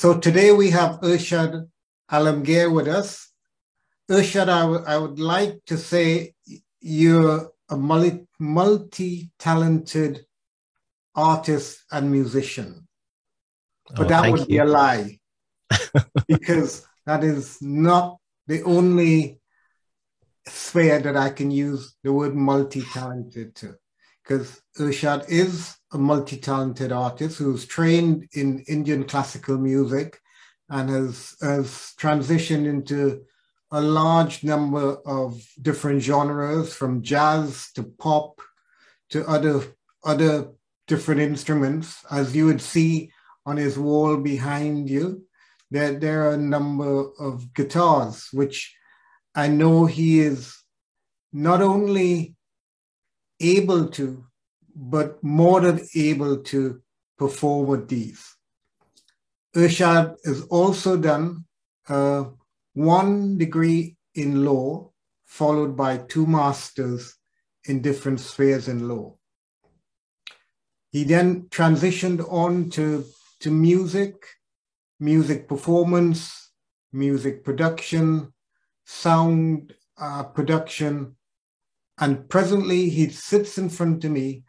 So today we have Ershad Alamgir with us. Ershad, I, w- I would like to say you're a multi talented artist and musician. But oh, that would you. be a lie because that is not the only sphere that I can use the word multi talented to. Because Ershad is a multi talented artist who's trained in Indian classical music and has, has transitioned into a large number of different genres from jazz to pop to other other different instruments. As you would see on his wall behind you there, there are a number of guitars which i know he is not only able to but more than able to perform with these Ershad has also done uh, one degree in law, followed by two masters in different spheres in law. He then transitioned on to, to music, music performance, music production, sound uh, production, and presently he sits in front of me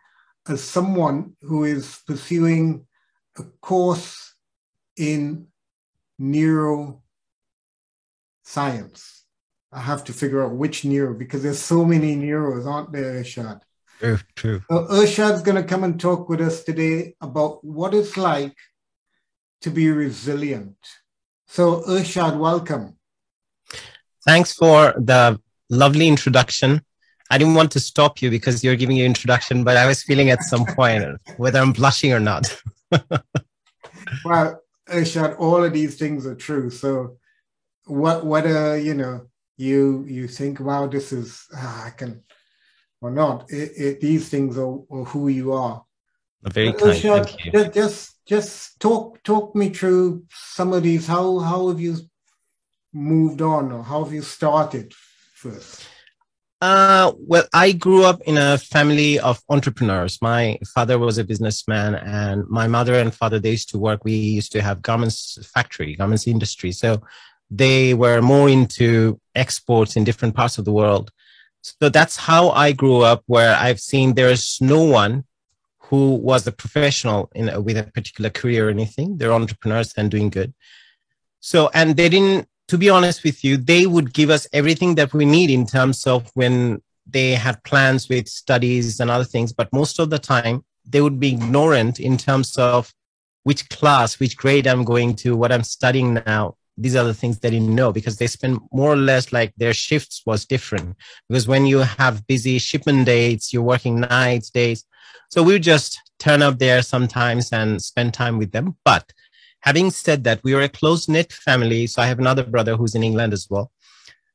as someone who is pursuing a course in neuro science. I have to figure out which neuro because there's so many neuros, aren't there, Ershad? True, true. So Ershad's going to come and talk with us today about what it's like to be resilient. So, Ershad, welcome. Thanks for the lovely introduction. I didn't want to stop you because you're giving your introduction, but I was feeling at some point whether I'm blushing or not. well, Ershad, all of these things are true. So what whether you know you you think wow this is ah, i can or not it, it, these things are, are, who you are very kind thank you. Just, just just talk talk me through some of these how how have you moved on or how have you started first uh, well, I grew up in a family of entrepreneurs. My father was a businessman, and my mother and father they used to work. We used to have garments factory, garments industry. So they were more into exports in different parts of the world. So that's how I grew up, where I've seen there's no one who was a professional in a, with a particular career or anything. They're entrepreneurs and doing good. So, and they didn't, to be honest with you, they would give us everything that we need in terms of when they had plans with studies and other things. But most of the time, they would be ignorant in terms of which class, which grade I'm going to, what I'm studying now. These are the things they didn't know because they spend more or less like their shifts was different. Because when you have busy shipment dates you're working nights days. So we just turn up there sometimes and spend time with them. But having said that we were a close knit family so i have another brother who's in england as well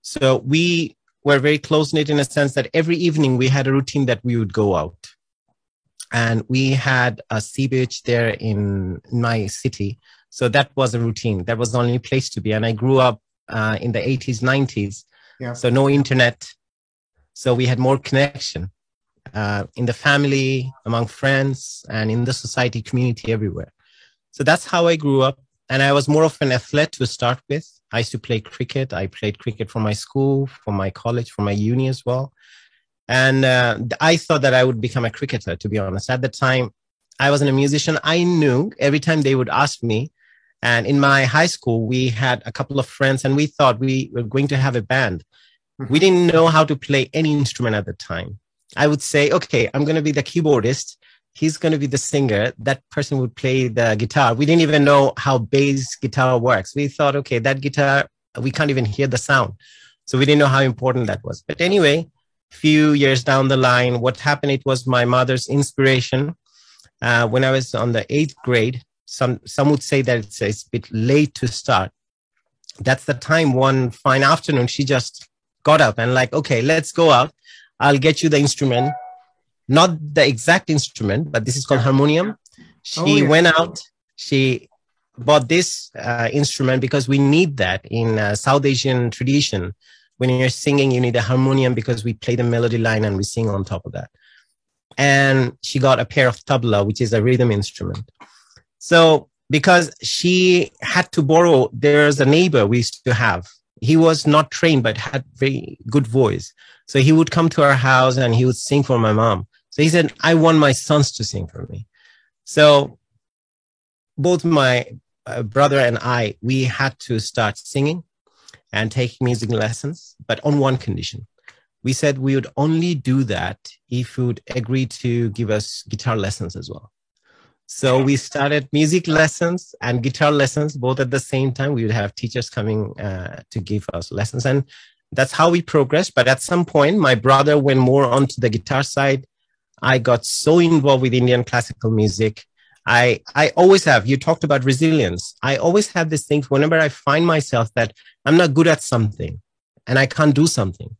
so we were very close knit in a sense that every evening we had a routine that we would go out and we had a sea beach there in my city so that was a routine. That was the only place to be. And I grew up uh, in the 80s, 90s. Yeah. So no internet. So we had more connection uh, in the family, among friends, and in the society community everywhere. So that's how I grew up. And I was more of an athlete to start with. I used to play cricket. I played cricket for my school, for my college, for my uni as well. And uh, I thought that I would become a cricketer, to be honest. At the time, I wasn't a musician. I knew every time they would ask me, and in my high school, we had a couple of friends and we thought we were going to have a band. Mm-hmm. We didn't know how to play any instrument at the time. I would say, okay, I'm going to be the keyboardist. He's going to be the singer. That person would play the guitar. We didn't even know how bass guitar works. We thought, okay, that guitar, we can't even hear the sound. So we didn't know how important that was. But anyway, few years down the line, what happened, it was my mother's inspiration. Uh, when I was on the eighth grade, some some would say that it's, it's a bit late to start that's the time one fine afternoon she just got up and like okay let's go out i'll get you the instrument not the exact instrument but this is called harmonium she oh, yeah. went out she bought this uh, instrument because we need that in uh, south asian tradition when you're singing you need a harmonium because we play the melody line and we sing on top of that and she got a pair of tabla which is a rhythm instrument so because she had to borrow. There's a neighbor we used to have. He was not trained, but had very good voice. So he would come to our house and he would sing for my mom. So he said, I want my sons to sing for me. So both my uh, brother and I, we had to start singing and take music lessons, but on one condition. We said we would only do that if you would agree to give us guitar lessons as well. So we started music lessons and guitar lessons both at the same time. We would have teachers coming uh, to give us lessons, and that's how we progressed. But at some point, my brother went more onto the guitar side. I got so involved with Indian classical music. I I always have. You talked about resilience. I always have this thing whenever I find myself that I'm not good at something and I can't do something.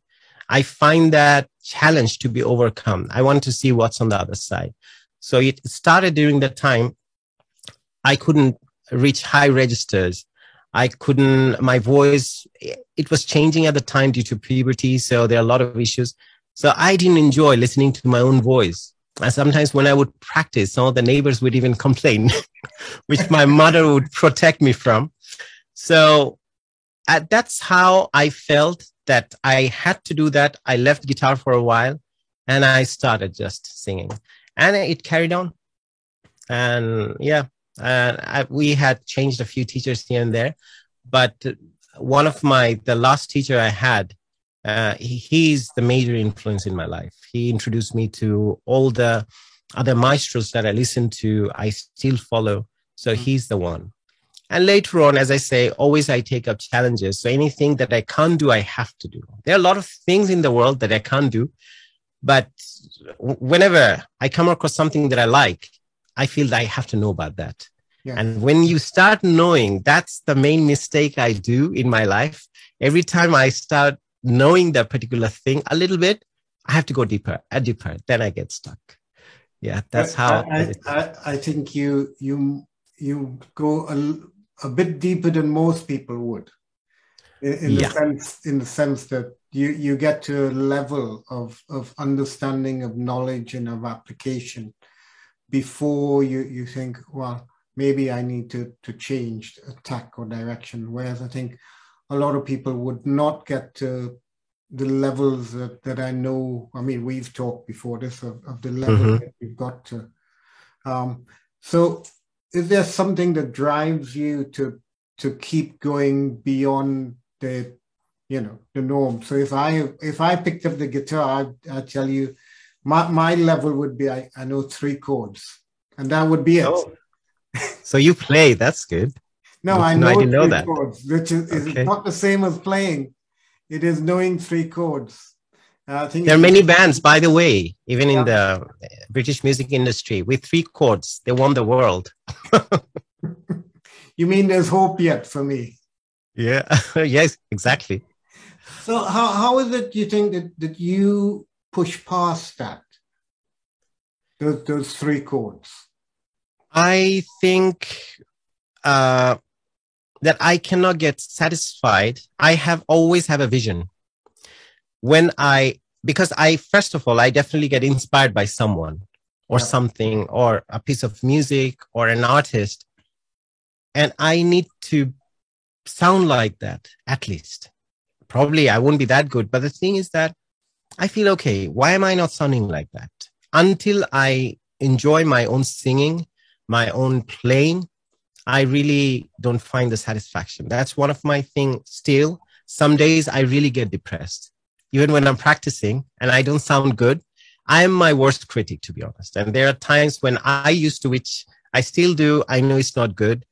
I find that challenge to be overcome. I want to see what's on the other side. So it started during the time I couldn't reach high registers. I couldn't, my voice, it was changing at the time due to puberty. So there are a lot of issues. So I didn't enjoy listening to my own voice. And sometimes when I would practice, some of the neighbors would even complain, which my mother would protect me from. So uh, that's how I felt that I had to do that. I left guitar for a while and I started just singing and it carried on. And yeah, and I, we had changed a few teachers here and there, but one of my, the last teacher I had, uh, he, he's the major influence in my life. He introduced me to all the other maestros that I listen to. I still follow. So mm-hmm. he's the one. And later on, as I say, always I take up challenges. So anything that I can't do, I have to do. There are a lot of things in the world that I can't do. But whenever I come across something that I like, I feel that I have to know about that. Yeah. And when you start knowing, that's the main mistake I do in my life. Every time I start knowing that particular thing a little bit, I have to go deeper, a deeper. Then I get stuck. Yeah, that's how. I, I, I think you you you go a, a bit deeper than most people would, in, in yeah. the sense in the sense that you you get to a level of of understanding of knowledge and of application before you you think well maybe i need to to change attack or direction whereas i think a lot of people would not get to the levels that, that i know. I mean we've talked before this of, of the level mm-hmm. that we've got to. Um, so is there something that drives you to to keep going beyond the you know the norm? So if i if i picked up the guitar i i tell you my my level would be i, I know three chords and that would be it. Oh. so you play that's good no i know, I didn't know that chords, which is, okay. not the same as playing it is knowing three chords uh, I think there are many bands, by the way, even yeah. in the British music industry, with three chords. They won the world. you mean there's hope yet for me? Yeah. yes, exactly. So how, how is it you think that, that you push past that? Those, those three chords? I think uh, that I cannot get satisfied. I have always have a vision. When I, because I, first of all, I definitely get inspired by someone or something or a piece of music or an artist. And I need to sound like that at least probably I won't be that good. But the thing is that I feel okay. Why am I not sounding like that? Until I enjoy my own singing, my own playing, I really don't find the satisfaction. That's one of my things still. Some days I really get depressed. Even when I'm practicing and I don't sound good, I'm my worst critic, to be honest. And there are times when I used to, which I still do, I know it's not good,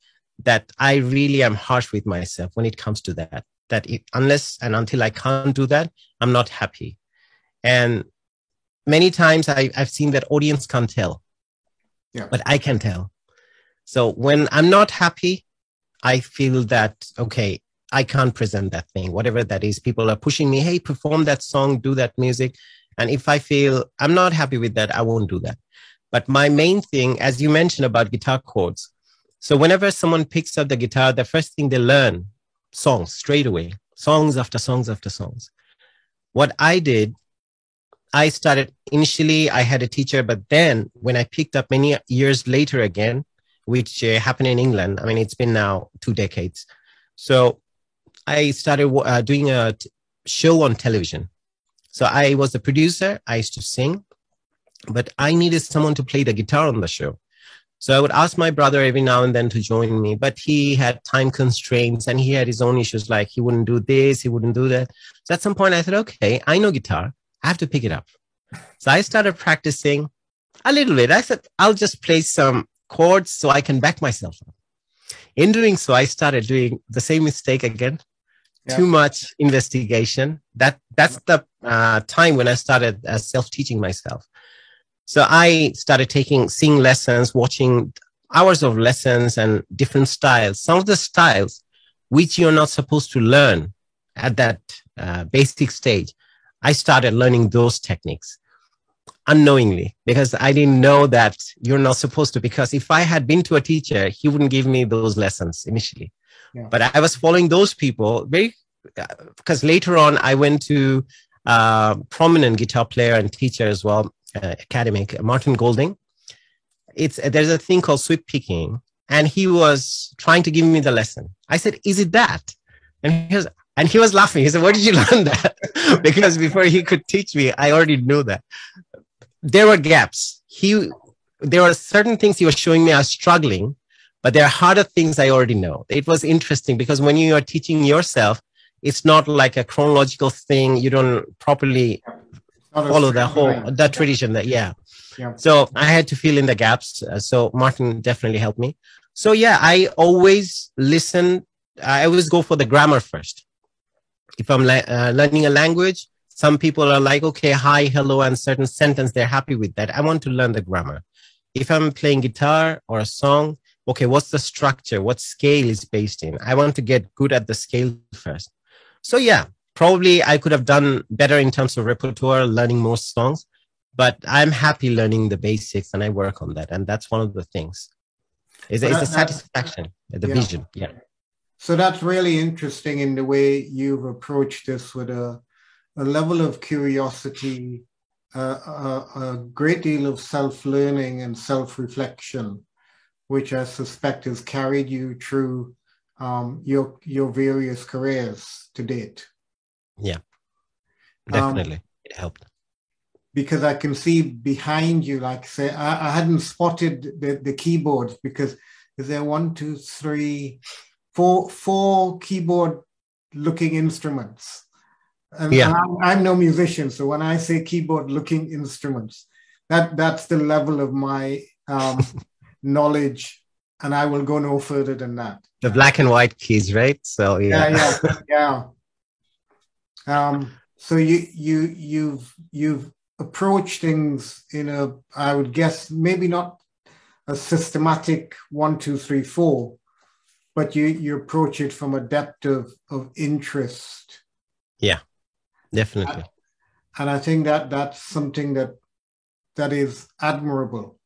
that I really am harsh with myself when it comes to that that it, unless and until I can't do that, I'm not happy. And many times I, I've seen that audience can't tell, yeah. but I can tell. So when I'm not happy, I feel that, okay, I can't present that thing, whatever that is. People are pushing me, hey, perform that song, do that music. And if I feel I'm not happy with that, I won't do that. But my main thing, as you mentioned about guitar chords. So whenever someone picks up the guitar, the first thing they learn songs straight away, songs after songs after songs. What I did, I started initially, I had a teacher, but then when I picked up many years later again, which uh, happened in England. I mean, it's been now two decades. So I started uh, doing a t- show on television. So I was the producer. I used to sing, but I needed someone to play the guitar on the show. So I would ask my brother every now and then to join me, but he had time constraints and he had his own issues. Like he wouldn't do this, he wouldn't do that. So at some point I said, okay, I know guitar. I have to pick it up. So I started practicing a little bit. I said, I'll just play some chords so I can back myself up. In doing so, I started doing the same mistake again. Yeah. Too much investigation. That that's the uh, time when I started uh, self teaching myself. So I started taking sing lessons, watching hours of lessons and different styles. Some of the styles which you're not supposed to learn at that uh, basic stage. I started learning those techniques unknowingly because I didn't know that you're not supposed to. Because if I had been to a teacher, he wouldn't give me those lessons initially. Yeah. But I was following those people very because uh, later on I went to a uh, prominent guitar player and teacher as well, uh, academic Martin Golding. It's there's a thing called sweep picking, and he was trying to give me the lesson. I said, "Is it that?" And he was and he was laughing. He said, "Where did you learn that?" because before he could teach me, I already knew that there were gaps. He, there were certain things he was showing me I was struggling, but there are harder things I already know. It was interesting because when you are teaching yourself, it's not like a chronological thing. You don't properly follow the whole line. the tradition. That yeah. yeah. So I had to fill in the gaps. Uh, so Martin definitely helped me. So yeah, I always listen. I always go for the grammar first. If I'm la- uh, learning a language, some people are like, okay, hi, hello, and certain sentence, they're happy with that. I want to learn the grammar. If I'm playing guitar or a song, okay, what's the structure? What scale is based in? I want to get good at the scale first. So yeah, probably I could have done better in terms of repertoire, learning more songs, but I'm happy learning the basics and I work on that. And that's one of the things. It's, it's a satisfaction, the yeah. vision. Yeah. So that's really interesting in the way you've approached this with a a level of curiosity, uh, a, a, great deal of self learning and self reflection, which I suspect has carried you through um, your, your various careers to date. Yeah, definitely. Um, it helped. Because I can see behind you, like say, I, I hadn't spotted the, the keyboards because is there one, two, three, four, four keyboard looking instruments and yeah. I'm, I'm, no musician, so when I say keyboard-looking instruments, that that's the level of my um, knowledge, and I will go no further than that. The black and white keys, right? So yeah, yeah, yeah. yeah. Um, so you you you've you've approached things in a, I would guess, maybe not a systematic one, two, three, four, but you you approach it from a depth of of interest. Yeah definitely. And i think that that's something that that is admirable.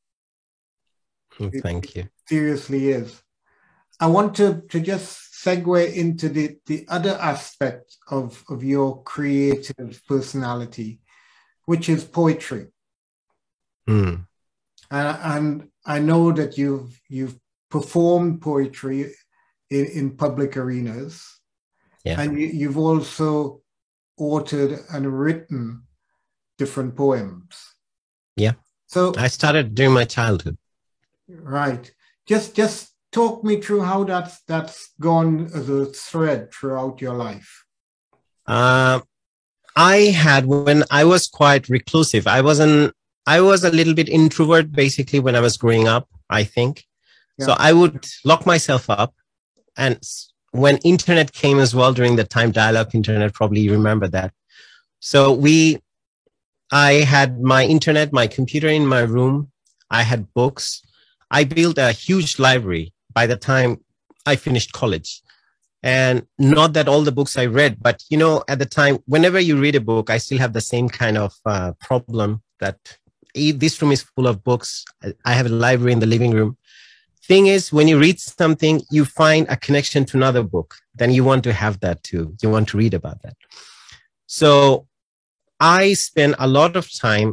Oh, thank it, you. seriously is. I want to to just segue into the the other aspect of of your creative personality which is poetry. Mm. and, and i know that you've you've performed poetry in, in public arenas. Yeah. and you, you've also authored and written different poems. Yeah. So I started during my childhood. Right. Just just talk me through how that's that's gone as a thread throughout your life. Uh, I had when I was quite reclusive. I wasn't. I was a little bit introvert basically when I was growing up. I think. Yeah. So I would lock myself up and when internet came as well during the time dial-up internet probably you remember that. So we i had my internet my computer in my room. I had books. I built a huge library by the time i finished college. And not that all the books i read but you know at the time whenever you read a book i still have the same kind of uh, problem that this room is full of books. I have a library in the living room thing is when you read something you find a connection to another book then you want to have that too. You want to read about that. So i spend a lot of time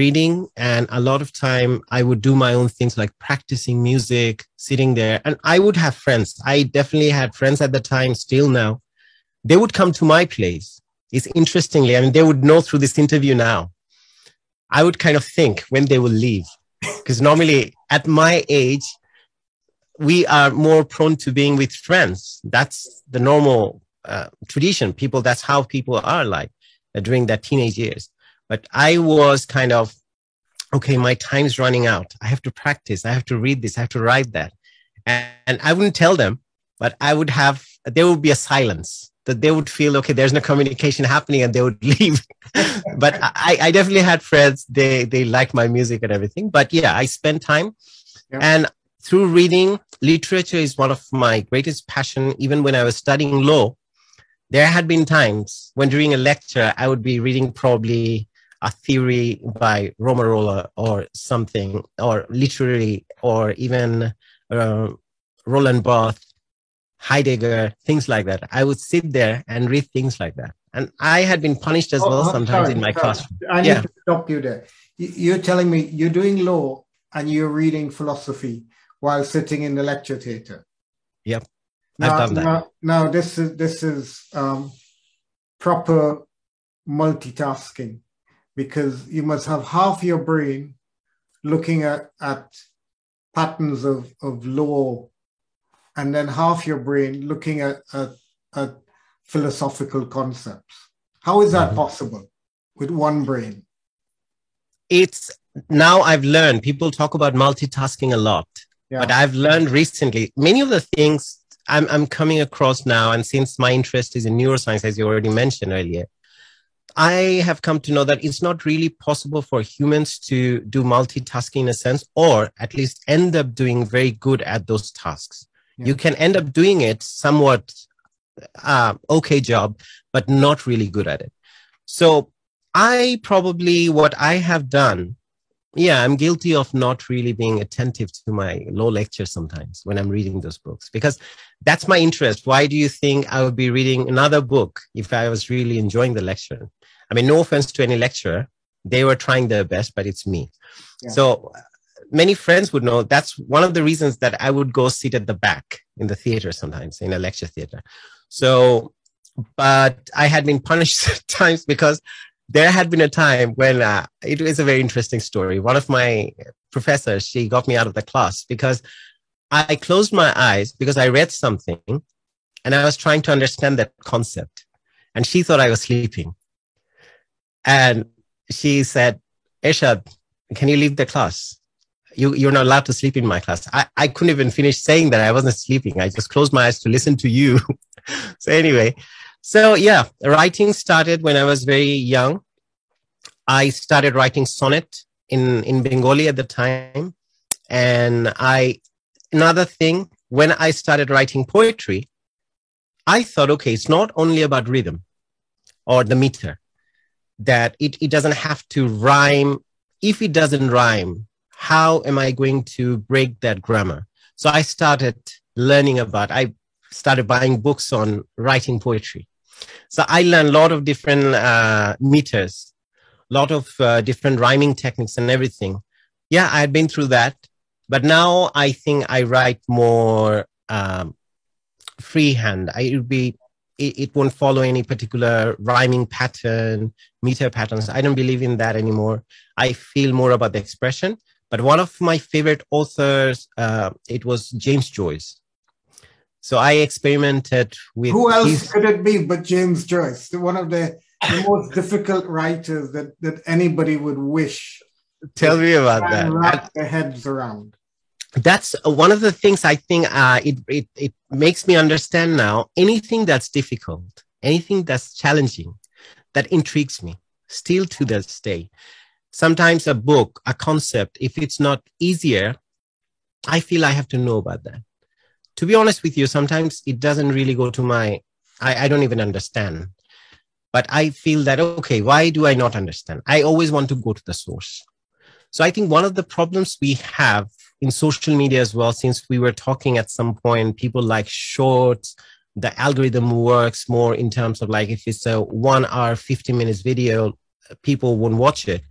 reading and a lot of time i would do my own things like practicing music sitting there. And i would have friends. I definitely had friends at the time still now. They would come to my place. It's interestingly i mean they would know through this interview now. I would kind of think when they will leave because normally at my age we are more prone to being with friends that's the normal uh, tradition people that's how people are like uh, during their teenage years but I was kind of, okay, my time's running out. I have to practice. I have to read this. I have to write that. And, and I wouldn't tell them, but I would have, there would be a silence that they would feel, okay, there's no communication happening and they would leave. but I, I definitely had friends. They, they liked my music and everything. But yeah, I spent time yeah. and through reading literature is one of my greatest passion. Even when I was studying law, there had been times when during a lecture, I would be reading probably a theory by Romarola or something, or literary, or even uh, Roland Barthes, Heidegger, things like that. I would sit there and read things like that. And I had been punished as oh, well sometimes sorry, in my sorry. classroom. I need yeah. to stop you there. You're telling me you're doing law and you're reading philosophy while sitting in the lecture theater. Yep. Now, I've done that. Now, now this is this is um, proper multitasking because you must have half your brain looking at, at patterns of, of law and then half your brain looking at, at, at philosophical concepts. How is that mm-hmm. possible with one brain? It's now I've learned people talk about multitasking a lot, yeah. but I've learned recently many of the things I'm, I'm coming across now. And since my interest is in neuroscience, as you already mentioned earlier, I have come to know that it's not really possible for humans to do multitasking in a sense, or at least end up doing very good at those tasks. Yeah. You can end up doing it somewhat uh, okay job, but not really good at it. So I probably what I have done, yeah, I'm guilty of not really being attentive to my law lectures sometimes when I'm reading those books because that's my interest. Why do you think I would be reading another book if I was really enjoying the lecture? I mean, no offense to any lecturer. They were trying their best, but it's me. Yeah. So uh, many friends would know that's one of the reasons that I would go sit at the back in the theater sometimes in a lecture theater. So, but I had been punished times because there had been a time when uh, it was a very interesting story. One of my professors, she got me out of the class because I closed my eyes because I read something and I was trying to understand that concept. And she thought I was sleeping. And she said, Ershad, can you leave the class? You, you're not allowed to sleep in my class. I, I couldn't even finish saying that I wasn't sleeping. I just closed my eyes to listen to you. so anyway, so yeah, writing started when I was very young. I started writing sonnet in, in Bengali at the time. And I, another thing, when I started writing poetry, I thought, okay, it's not only about rhythm or the meter that it, it doesn't have to rhyme. If it doesn't rhyme, how am I going to break that grammar? So I started learning about, I started buying books on writing poetry. So I learned a lot of different uh, meters, a lot of uh, different rhyming techniques and everything. Yeah, I had been through that. But now I think I write more um, freehand. I would be it, it won't follow any particular rhyming pattern, meter patterns. I don't believe in that anymore. I feel more about the expression. But one of my favorite authors, uh, it was James Joyce. So I experimented with. Who else his... could it be but James Joyce? One of the, the most difficult writers that, that anybody would wish. Tell me about that. Wrap their heads around that's one of the things I think uh, it, it, it makes me understand now. Anything that's difficult, anything that's challenging, that intrigues me still to this day. Sometimes a book, a concept, if it's not easier, I feel I have to know about that. To be honest with you, sometimes it doesn't really go to my, I, I don't even understand. But I feel that, okay, why do I not understand? I always want to go to the source. So I think one of the problems we have in social media as well, since we were talking at some point, people like shorts, the algorithm works more in terms of like if it's a one hour, 50 minutes video, people won't watch it.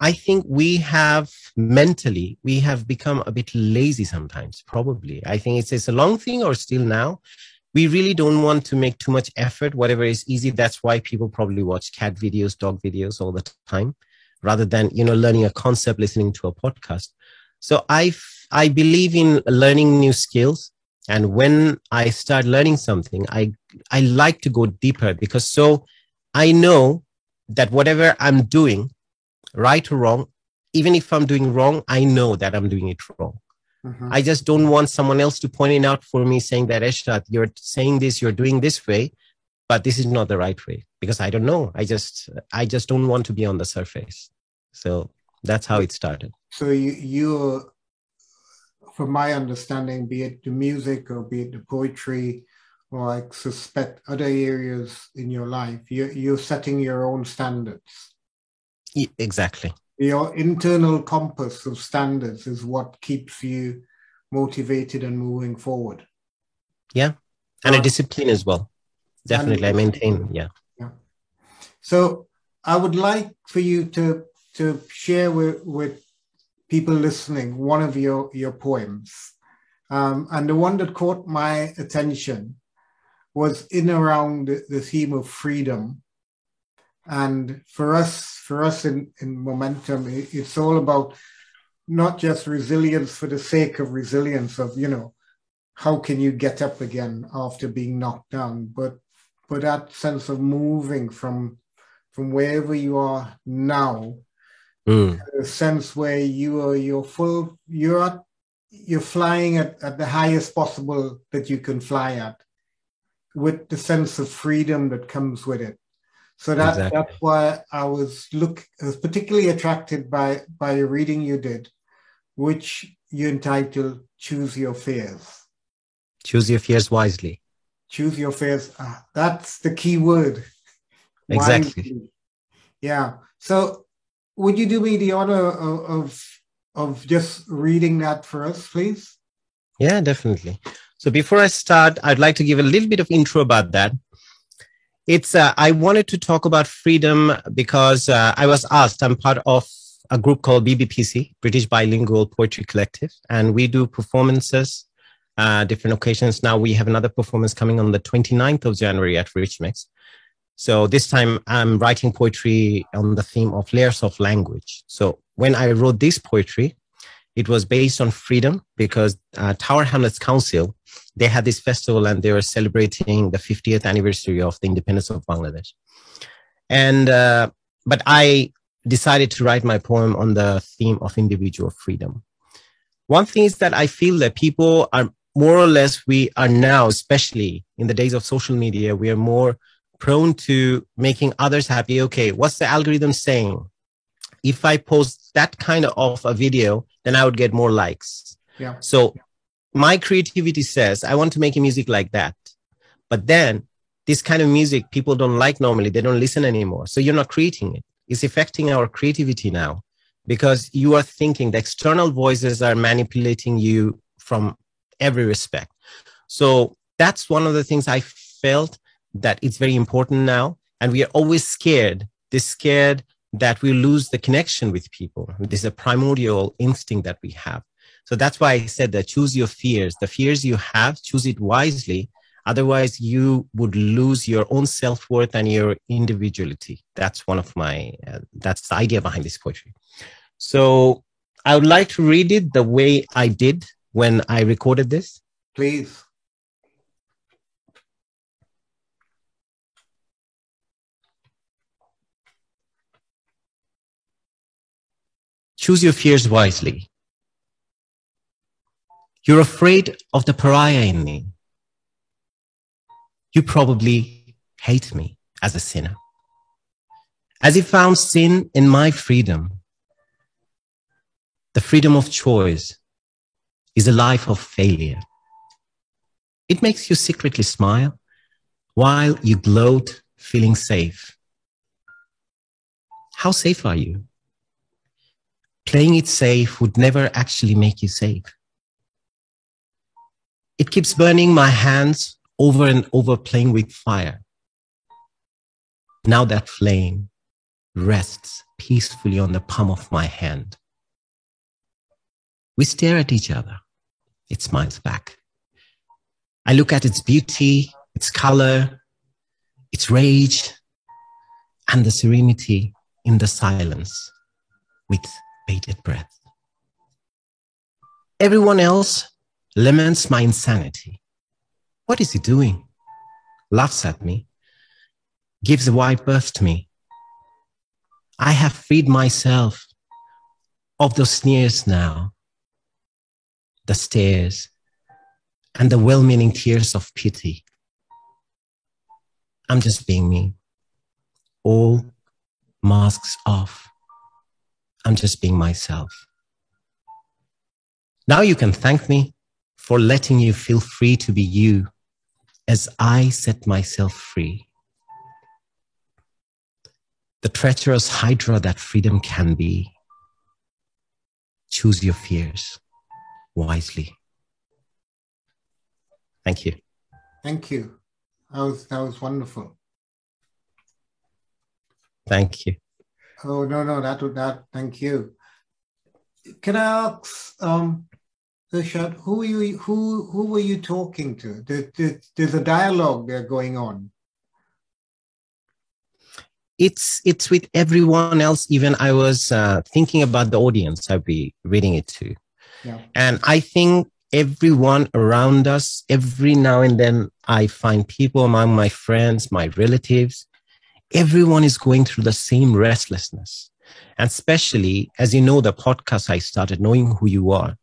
I think we have mentally, we have become a bit lazy sometimes, probably. I think it's, it's a long thing or still now. We really don't want to make too much effort. Whatever is easy, that's why people probably watch cat videos, dog videos all the time, rather than, you know, learning a concept, listening to a podcast. So I, I believe in learning new skills. And when I start learning something, I, I like to go deeper because so I know that whatever I'm doing, right or wrong, even if I'm doing wrong, I know that I'm doing it wrong. Mm-hmm. I just don't want someone else to point it out for me saying that, Ershad, you're saying this, you're doing this way, but this is not the right way because I don't know. I just, I just don't want to be on the surface. So that's how it started. So you, you, from my understanding, be it the music or be it the poetry, or I suspect other areas in your life, you, you're setting your own standards. Exactly. Your internal compass of standards is what keeps you motivated and moving forward. Yeah. And a discipline as well. Definitely. I maintain. Yeah. Yeah. So I would like for you to to share with, with people listening one of your, your poems. Um, and the one that caught my attention was in around the, the theme of freedom and for us, for us in, in momentum, it's all about not just resilience for the sake of resilience of, you know, how can you get up again after being knocked down, but but that sense of moving from from wherever you are now, mm. a sense where you are you're full, you're at, you're flying at, at the highest possible that you can fly at, with the sense of freedom that comes with it so that, exactly. that's why I was look I was particularly attracted by by a reading you did, which you entitled "Choose Your Fears." Choose your fears wisely. Choose your fears. Ah, that's the key word. Exactly. Wisely. Yeah. So, would you do me the honor of, of of just reading that for us, please? Yeah, definitely. So before I start, I'd like to give a little bit of intro about that it's uh, i wanted to talk about freedom because uh, i was asked i'm part of a group called bbpc british bilingual poetry collective and we do performances uh, different occasions. Now we have another performance coming on the 29th of january at rich mix so this time i'm writing poetry on the theme of layers of language. So when i wrote this poetry it was based on freedom because uh, tower hamlets council they had this festival and they were celebrating the 50th anniversary of the independence of Bangladesh. And, uh, but I decided to write my poem on the theme of individual freedom. One thing is that I feel that people are more or less, we are now, especially in the days of social media, we are more prone to making others happy. Okay, what's the algorithm saying? If I post that kind of a video, then I would get more likes. Yeah. So my creativity says I want to make a music like that. But then this kind of music people don't like normally. They don't listen anymore. So you're not creating it. It's affecting our creativity now because you are thinking the external voices are manipulating you from every respect. So that's one of the things I felt that it's very important now. And we are always scared, this scared that we lose the connection with people. This is a primordial instinct that we have. So that's why I said that choose your fears. The fears you have, choose it wisely. Otherwise, you would lose your own self worth and your individuality. That's one of my, uh, that's the idea behind this poetry. So I would like to read it the way I did when I recorded this. Please. Choose your fears wisely. You're afraid of the pariah in me. You probably hate me as a sinner. As you found sin in my freedom, the freedom of choice is a life of failure. It makes you secretly smile while you gloat feeling safe. How safe are you? Playing it safe would never actually make you safe. It keeps burning my hands over and over, playing with fire. Now that flame rests peacefully on the palm of my hand. We stare at each other. It smiles back. I look at its beauty, its color, its rage, and the serenity in the silence with bated breath. Everyone else laments my insanity. What is he doing? Laughs at me, gives a wide berth to me. I have freed myself of those sneers now, the stares, and the well meaning tears of pity. I'm just being me. All masks off. I'm just being myself. Now you can thank me for letting you feel free to be you as I set myself free. The treacherous hydra that freedom can be. Choose your fears wisely. Thank you. Thank you. That was that was wonderful. Thank you. Oh no no that would that thank you. Can I ask um Ershad, who you who who were you talking to? There, there, there's a dialogue there going on. It's it's with everyone else. Even I was uh, thinking about the audience I'd be reading it to, yeah. and I think everyone around us. Every now and then, I find people among my friends, my relatives. Everyone is going through the same restlessness, and especially as you know, the podcast I started, knowing who you are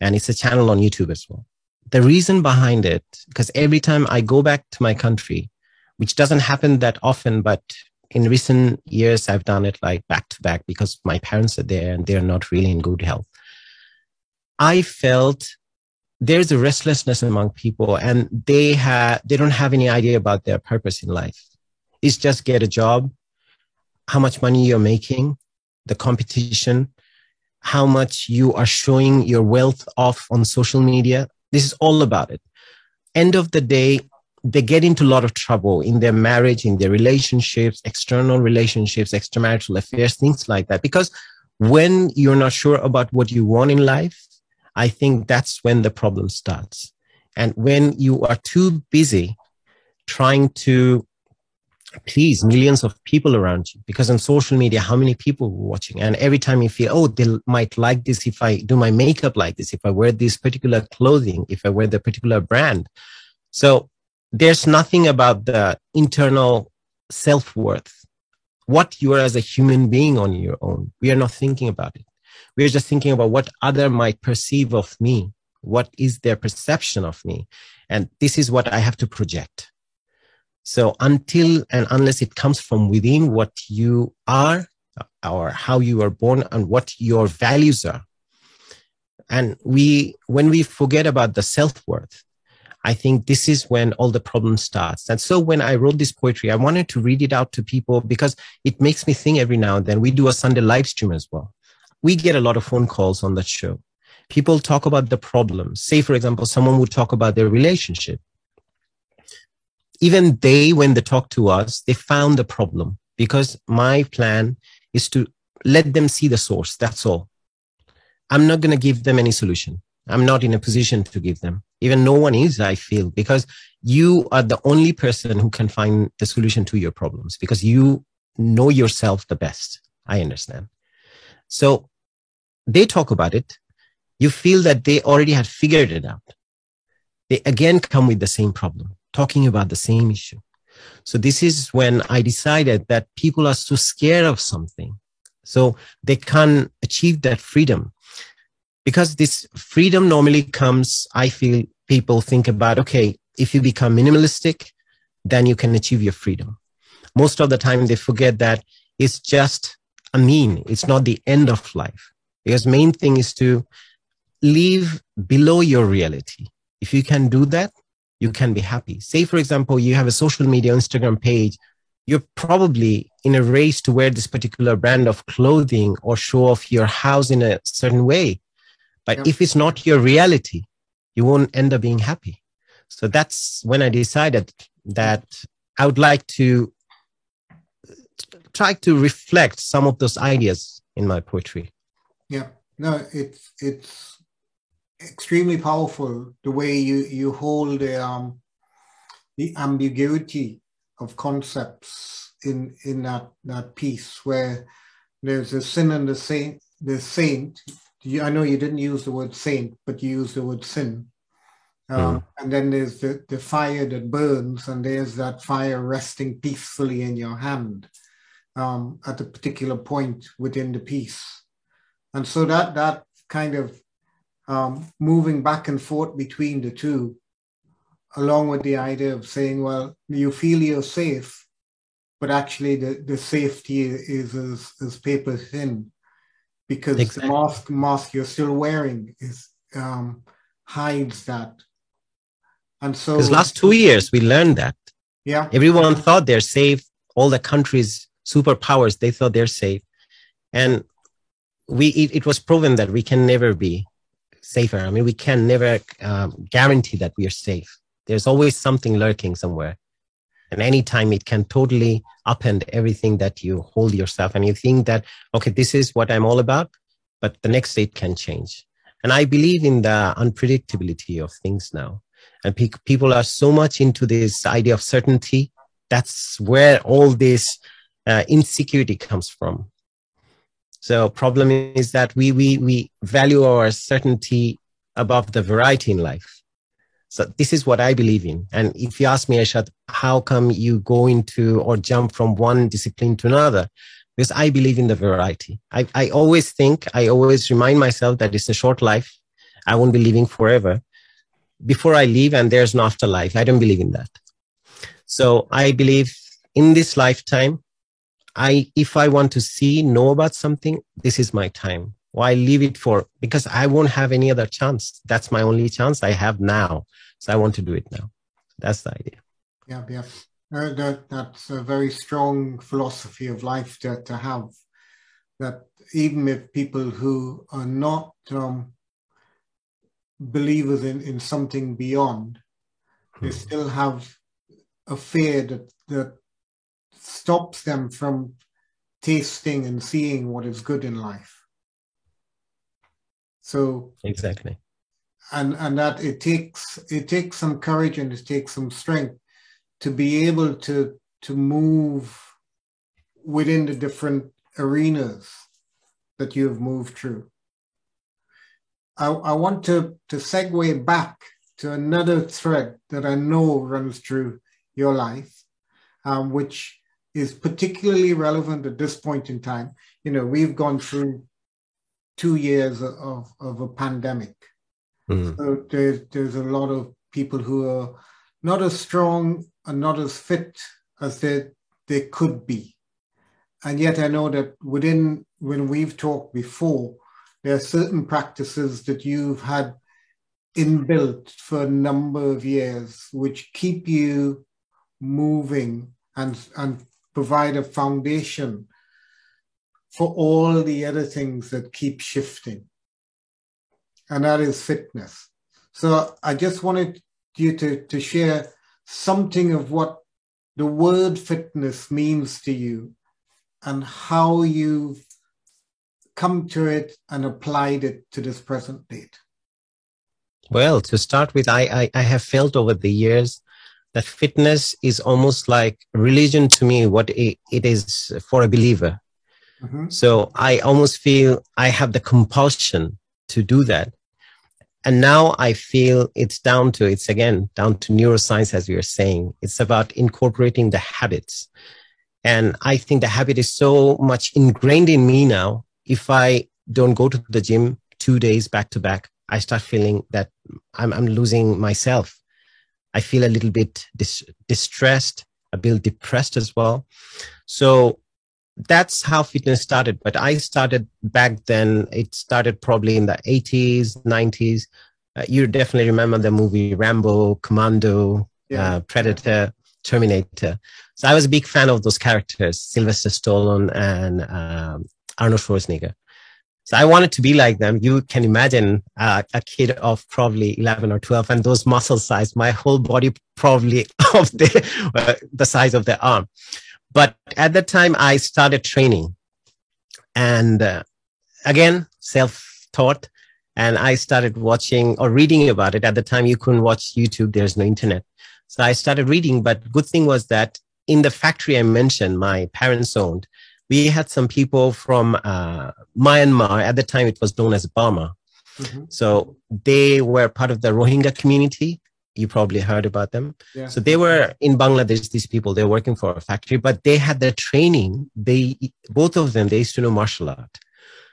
and it's a channel on YouTube as well. The reason behind it, because every time I go back to my country, which doesn't happen that often, but in recent years, I've done it like back to back because my parents are there and they're not really in good health. I felt there's a restlessness among people and they have, they don't have any idea about their purpose in life. It's just get a job, how much money you're making, the competition, how much you are showing your wealth off on social media. This is all about it. End of the day, they get into a lot of trouble in their marriage, in their relationships, external relationships, extramarital affairs, things like that. Because when you're not sure about what you want in life, I think that's when the problem starts. And when you are too busy trying to please millions of people around you. Because on social media how many people were watching? And every time you feel oh they might like this if i do my makeup like this if i wear this particular clothing if i wear the particular brand. So there's nothing about the internal self-worth. What you are as a human being on your own we are not thinking about it. We are just thinking about what other might perceive of me what is their perception of me. And this is what i have to project so until and unless it comes from within what you are or how you were born and what your values are. And we, when we forget about the self-worth, I think this is when all the problem starts. And so when I wrote this poetry, I wanted to read it out to people because it makes me think every now and then. We do a Sunday live stream as well. We get a lot of phone calls on that show. People talk about the problems. Say, for example, someone would talk about their relationship even they, when they talk to us, they found the problem because my plan is to let them see the source. That's all. I'm not going to give them any solution. I'm not in a position to give them. Even no one is, I feel, because you are the only person who can find the solution to your problems because you know yourself the best. I understand. So they talk about it. You feel that they already had figured it out. They again come with the same problem talking about the same issue. So this is when I decided that people are so scared of something. So they can't achieve that freedom because this freedom normally comes, I feel people think about, okay, if you become minimalistic, then you can achieve your freedom. Most of the time they forget that it's just a mean. It's not the end of life because main thing is to live below your reality. If you can do that, you can be happy. Say, for example, you have a social media Instagram page. You're probably in a race to wear this particular brand of clothing or show off your house in a certain way. But yeah. if it's not your reality, you won't end up being happy. So that's when I decided that I would like to try to reflect some of those ideas in my poetry. Yeah, no, it's it's extremely powerful the way you you hold the um the ambiguity of concepts in in that that piece where there's a sin and the saint the saint i know you didn't use the word saint but you used the word sin um, mm. and then there's the, the fire that burns and there's that fire resting peacefully in your hand um, at a particular point within the piece and so that that kind of um, moving back and forth between the two along with the idea of saying, well, you feel you're safe, but actually the, the safety is as, paper thin because exactly. the mask mask you're still wearing is um, hides that. And so because last two years we learned that. Yeah. Everyone thought they're safe. All the countries, superpowers, they thought they're safe. And we it, it was proven that we can never be safer. I mean, we can never um, guarantee that we are safe. There's always something lurking somewhere. And anytime it can totally upend everything that you hold yourself and you think that, okay, this is what I'm all about, but the next day it can change. And I believe in the unpredictability of things now. And pe- people are so much into this idea of certainty. That's where all this uh, insecurity comes from. So problem is that we, we, we value our certainty above the variety in life. So this is what I believe in. And if you ask me, Ershad, how come you go into or jump from one discipline to another? Because I believe in the variety. I, I always think, I always remind myself that it's a short life. I won't be living forever. Before I leave and there's an afterlife, I don't believe in that. So I believe in this lifetime, I, if I want to see, know about something, this is my time. Why leave it for? Because I won't have any other chance. That's my only chance I have now. So I want to do it now. That's the idea. Yeah, yeah. Uh, that, that's a very strong philosophy of life to, to have. That even if people who are not um, believers in, in something beyond, hmm. they still have a fear that, that stops them from tasting and seeing what is good in life. So exactly, and and that it takes it takes some courage and it takes some strength to be able to to move within the different arenas that you have moved through. I, I want to, to segue back to another thread that I know runs through your life, um, which is particularly relevant at this point in time. You know, we've gone through two years of, of a pandemic. Mm. So there's, there's a lot of people who are not as strong and not as fit as they, they could be. And yet I know that within, when we've talked before, there are certain practices that you've had inbuilt for a number of years, which keep you moving and, and provide a foundation for all the other things that keep shifting. And that is fitness. So I just wanted you to, to share something of what the word fitness means to you and how you've come to it and applied it to this present date. Well, to start with, I, I, I have felt over the years that fitness is almost like religion to me, what it, it is for a believer. Mm-hmm. So I almost feel I have the compulsion to do that. And now I feel it's down to, it's again down to neuroscience, as we are saying. It's about incorporating the habits. And I think the habit is so much ingrained in me now. If I don't go to the gym two days back to back, I start feeling that I'm, I'm losing myself. I feel a little bit dis- distressed, a bit depressed as well. So that's how fitness started. But I started back then. It started probably in the 80s, 90s. Uh, you definitely remember the movie Rambo, Commando, yeah. uh, Predator, Terminator. So I was a big fan of those characters, Sylvester Stallone and um, Arnold Schwarzenegger. So I wanted to be like them. You can imagine uh, a kid of probably 11 or 12 and those muscle size, my whole body probably of the, uh, the size of the arm. But at that time, I started training. And uh, again, self taught. And I started watching or reading about it. At the time, you couldn't watch YouTube, there's no internet. So I started reading. But good thing was that in the factory I mentioned, my parents owned, we had some people from uh, Myanmar. At the time, it was known as Burma. Mm-hmm. So they were part of the Rohingya community you probably heard about them. Yeah. So they were in Bangladesh, these people, they're working for a factory, but they had the training. They, both of them, they used to know martial art.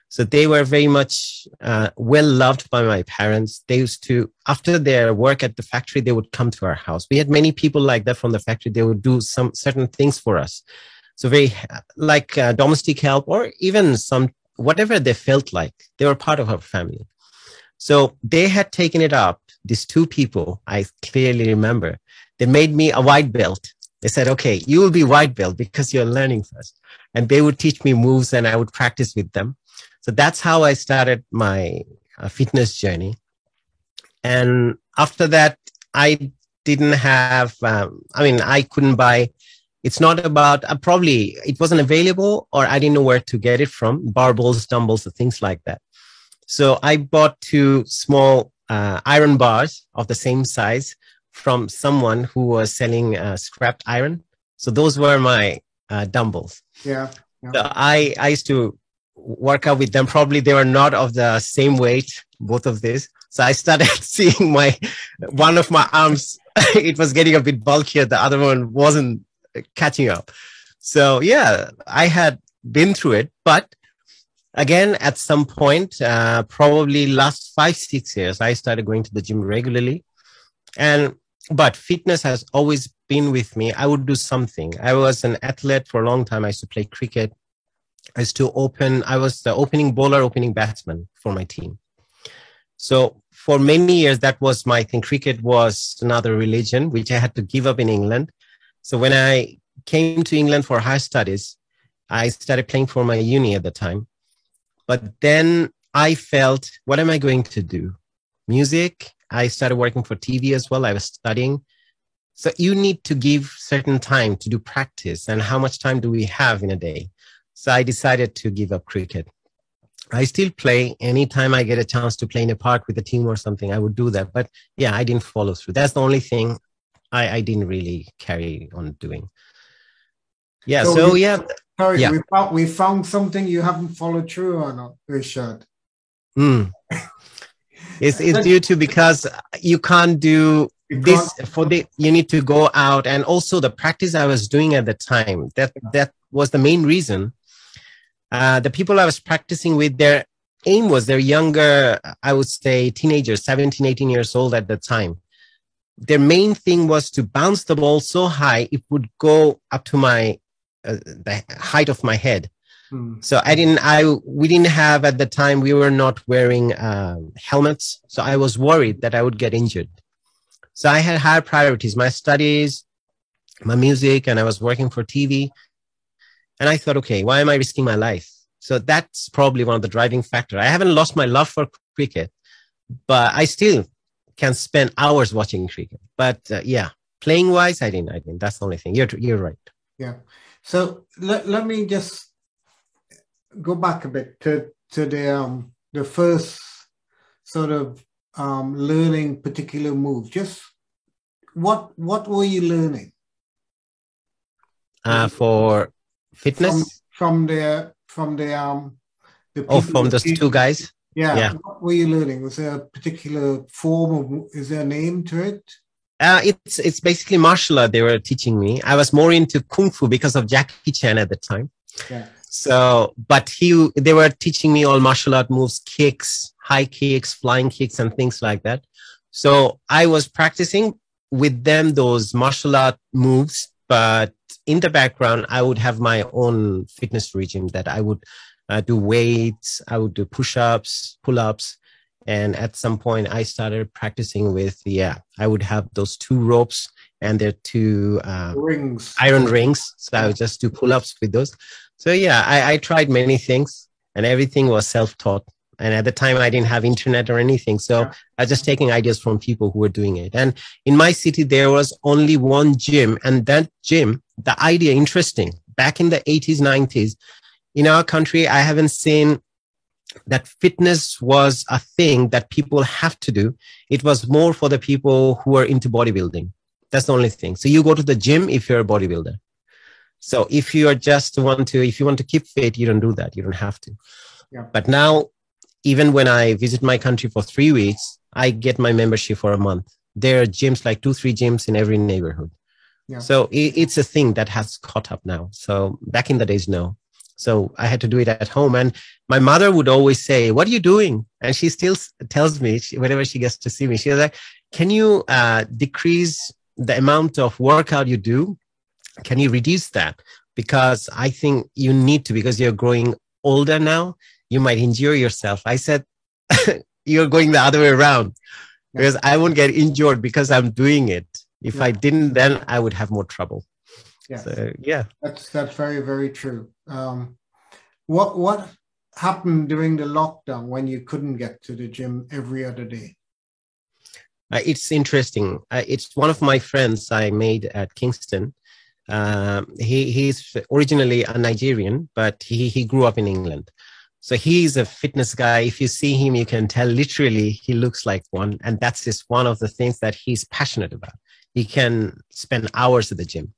So they were very much uh, well loved by my parents. They used to, after their work at the factory, they would come to our house. We had many people like that from the factory. They would do some certain things for us. So very like uh, domestic help or even some, whatever they felt like, they were part of our family. So they had taken it up these two people, I clearly remember, they made me a white belt. They said, okay, you will be white belt because you're learning first. And they would teach me moves and I would practice with them. So that's how I started my uh, fitness journey. And after that, I didn't have, um, I mean, I couldn't buy. It's not about, uh, probably it wasn't available or I didn't know where to get it from, barbells, dumbbells, things like that. So I bought two small uh, iron bars of the same size from someone who was selling uh, scrapped iron. So those were my uh, dumbbells. Yeah. yeah. So I, I used to work out with them. Probably they were not of the same weight, both of these. So I started seeing my, one of my arms, it was getting a bit bulkier. The other one wasn't catching up. So yeah, I had been through it, but again at some point uh, probably last five six years i started going to the gym regularly. And but fitness has always been with me. I would do something. I was an athlete for a long time. I used to play cricket. I used to open i was the opening bowler opening batsman for my team. So for many years that was my thing. Cricket was another religion which i had to give up in england so when i came to england for higher studies i started playing for my uni at the time but then I felt, what am I going to do? Music. I started working for TV as well. I was studying. So you need to give certain time to do practice. And how much time do we have in a day? So I decided to give up cricket. I still play anytime I get a chance to play in a park with a team or something. I would do that. But yeah, I didn't follow through. That's the only thing I, I didn't really carry on doing. Yeah. So, so yeah. Sorry, yeah. we found we found something you haven't followed through on, Ershad. Mm. it's it's due to because you can't do this for the you need to go out and also the practice I was doing at the time that that was the main reason. Uh, the people I was practicing with, their aim was they're younger, I would say teenagers, 17, 18 years old at the time. Their main thing was to bounce the ball so high it would go up to my uh, the height of my head. Hmm. So I didn't, I, we didn't have at the time, we were not wearing uh, helmets. So I was worried that I would get injured. So I had higher priorities, my studies, my music, and I was working for TV. And I thought, okay, why am I risking my life? So that's probably one of the driving factor. I haven't lost my love for cricket, but I still can spend hours watching cricket. But uh, yeah, playing wise, I didn't. I didn't. That's the only thing. You're you're right. Yeah. So let, let me just go back a bit to, to the, um, the first sort of um, learning particular move. Just what what were you learning? Uh, for fitness from, from the from the um the oh from those two guys. Yeah. yeah. What were you learning? Was there a particular form of? Is there a name to it? Uh, it's it's basically martial art they were teaching me. I was more into kung fu because of Jackie Chan at the time. Yeah. So, but he they were teaching me all martial art moves, kicks, high kicks, flying kicks, and things like that. So I was practicing with them those martial art moves, but in the background I would have my own fitness regime that I would uh, do weights, I would do push-ups, pull-ups, and at some point, I started practicing with, yeah, I would have those two ropes and their two um, rings, iron rings. So I would just do pull ups with those. So yeah, I, I tried many things and everything was self taught. And at the time, I didn't have internet or anything. So yeah. I was just taking ideas from people who were doing it. And in my city, there was only one gym. And that gym, the idea interesting. back in the 80s, 90s, in our country, I haven't seen that fitness was a thing that people have to do. It was more for the people who are into bodybuilding. That's the only thing. So you go to the gym if you're a bodybuilder. So if you are just want to, if you want to keep fit, you don't do that. You don't have to. Yeah. But now, even when I visit my country for three weeks, I get my membership for a month. There are gyms, like two, three gyms in every neighborhood. Yeah. So it, it's a thing that has caught up now. So back in the days, no. So I had to do it at home. And my mother would always say, What are you doing? And she still tells me, whenever she gets to see me, she's like, Can you uh, decrease the amount of workout you do? Can you reduce that? Because I think you need to, because you're growing older now, you might injure yourself. I said, You're going the other way around because I won't get injured because I'm doing it. If. I didn't, then I would have more trouble. Yeah. So, yeah. That's that's very very true. Um, what what happened during the lockdown when you couldn't get to the gym every other day? Uh, it's interesting. Uh, it's one of my friends I made at Kingston. Uh, he he's originally a Nigerian, but he he grew up in England. So he's a fitness guy. If you see him, you can tell literally he looks like one, and that's just one of the things that he's passionate about. He can spend hours at the gym.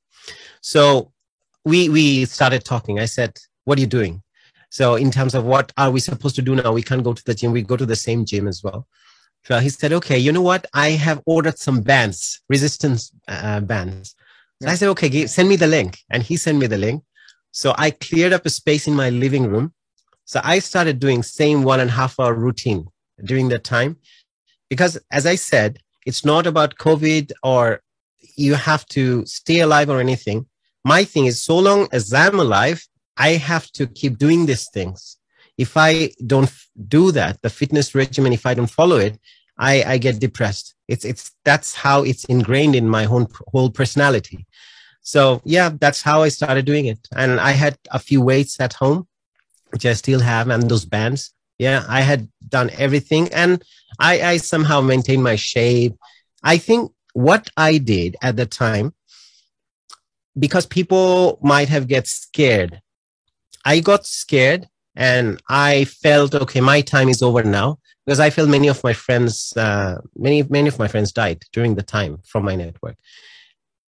So we we started talking. I said, "What are you doing?" So in terms of what are we supposed to do now? We can't go to the gym. We go to the same gym as well. So he said, "Okay, you know what? I have ordered some bands, resistance uh, bands." So I said, "Okay, send me the link." And he sent me the link. So I cleared up a space in my living room. So I started doing same one and a half hour routine during that time, because as I said, it's not about COVID or you have to stay alive or anything. My thing is, so long as I'm alive, I have to keep doing these things. If I don't do that, the fitness regimen, if I don't follow it, I, I get depressed. It's, it's, that's how it's ingrained in my whole, whole personality. So yeah, that's how I started doing it. And I had a few weights at home, which I still have, and those bands. Yeah, I had done everything and I, I somehow maintained my shape. I think what I did at the time, because people might have get scared, I got scared and I felt, okay, my time is over now because I felt many of my friends, uh, many, many of my friends died during the time from my network.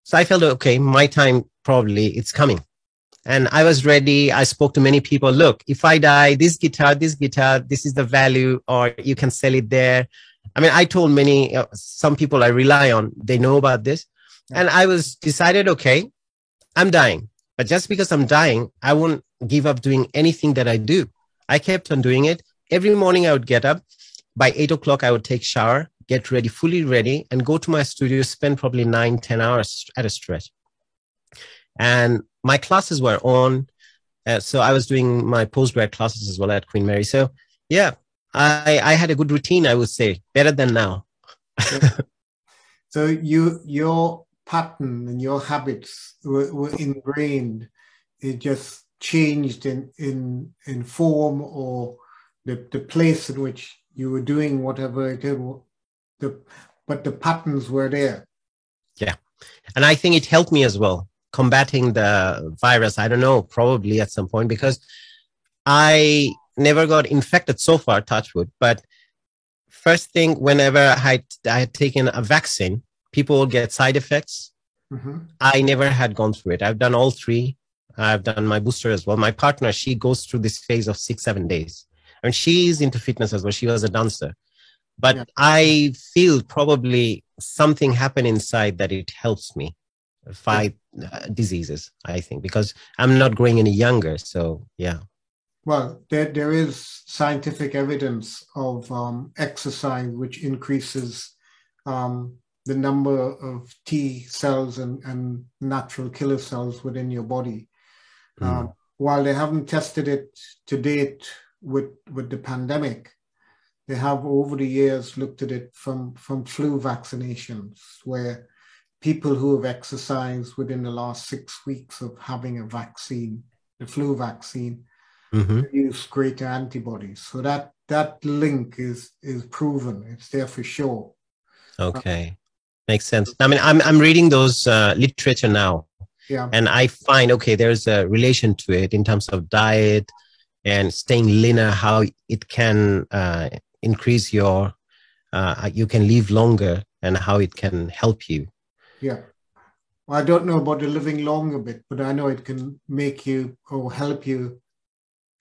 So I felt, okay, my time probably it's coming. And I was ready. I spoke to many people. Look, if I die, this guitar, this guitar, this is the value, or you can sell it there. I mean, I told many, uh, some people I rely on, they know about this. And I was decided, okay, I'm dying. But just because I'm dying, I won't give up doing anything that I do. I kept on doing it. Every morning I would get up. By eight o'clock, I would take shower, get ready, fully ready, and go to my studio, spend probably nine, ten hours at a stretch. And my classes were on. Uh, so I was doing my postgrad classes as well at Queen Mary. So yeah, I, I had a good routine, I would say, better than now. so you your pattern and your habits were, were ingrained. It just changed in in in form or the, the place in which you were doing whatever it is. The, but the patterns were there. Yeah. And I think it helped me as well combating the virus. I don't know, probably at some point because I never got infected so far, touch touchwood. But first thing, whenever I, I had taken a vaccine, people get side effects. Mm-hmm. I never had gone through it. I've done all three. I've done my booster as well. My partner, she goes through this phase of six, seven days. And she's into fitness as well. She was a dancer. But yeah. I feel probably something happened inside that it helps me fight uh, diseases, I think, because I'm not growing any younger. So, yeah. Well, there, there is scientific evidence of um, exercise which increases um, the number of T cells and, and natural killer cells within your body. Mm. Um, while they haven't tested it to date with, with the pandemic, they have over the years looked at it from, from flu vaccinations, where people who have exercised within the last six weeks of having a vaccine, the flu vaccine, mm-hmm. use greater antibodies. So that that link is is proven. It's there for sure. Okay, makes sense. I mean, I'm I'm reading those uh, literature now, Yeah. And I find, okay, there's a relation to it in terms of diet and staying leaner, how it can uh, increase your, uh, you can live longer and how it can help you. Yeah. I don't know about the living longer bit, but I know it can make you or help you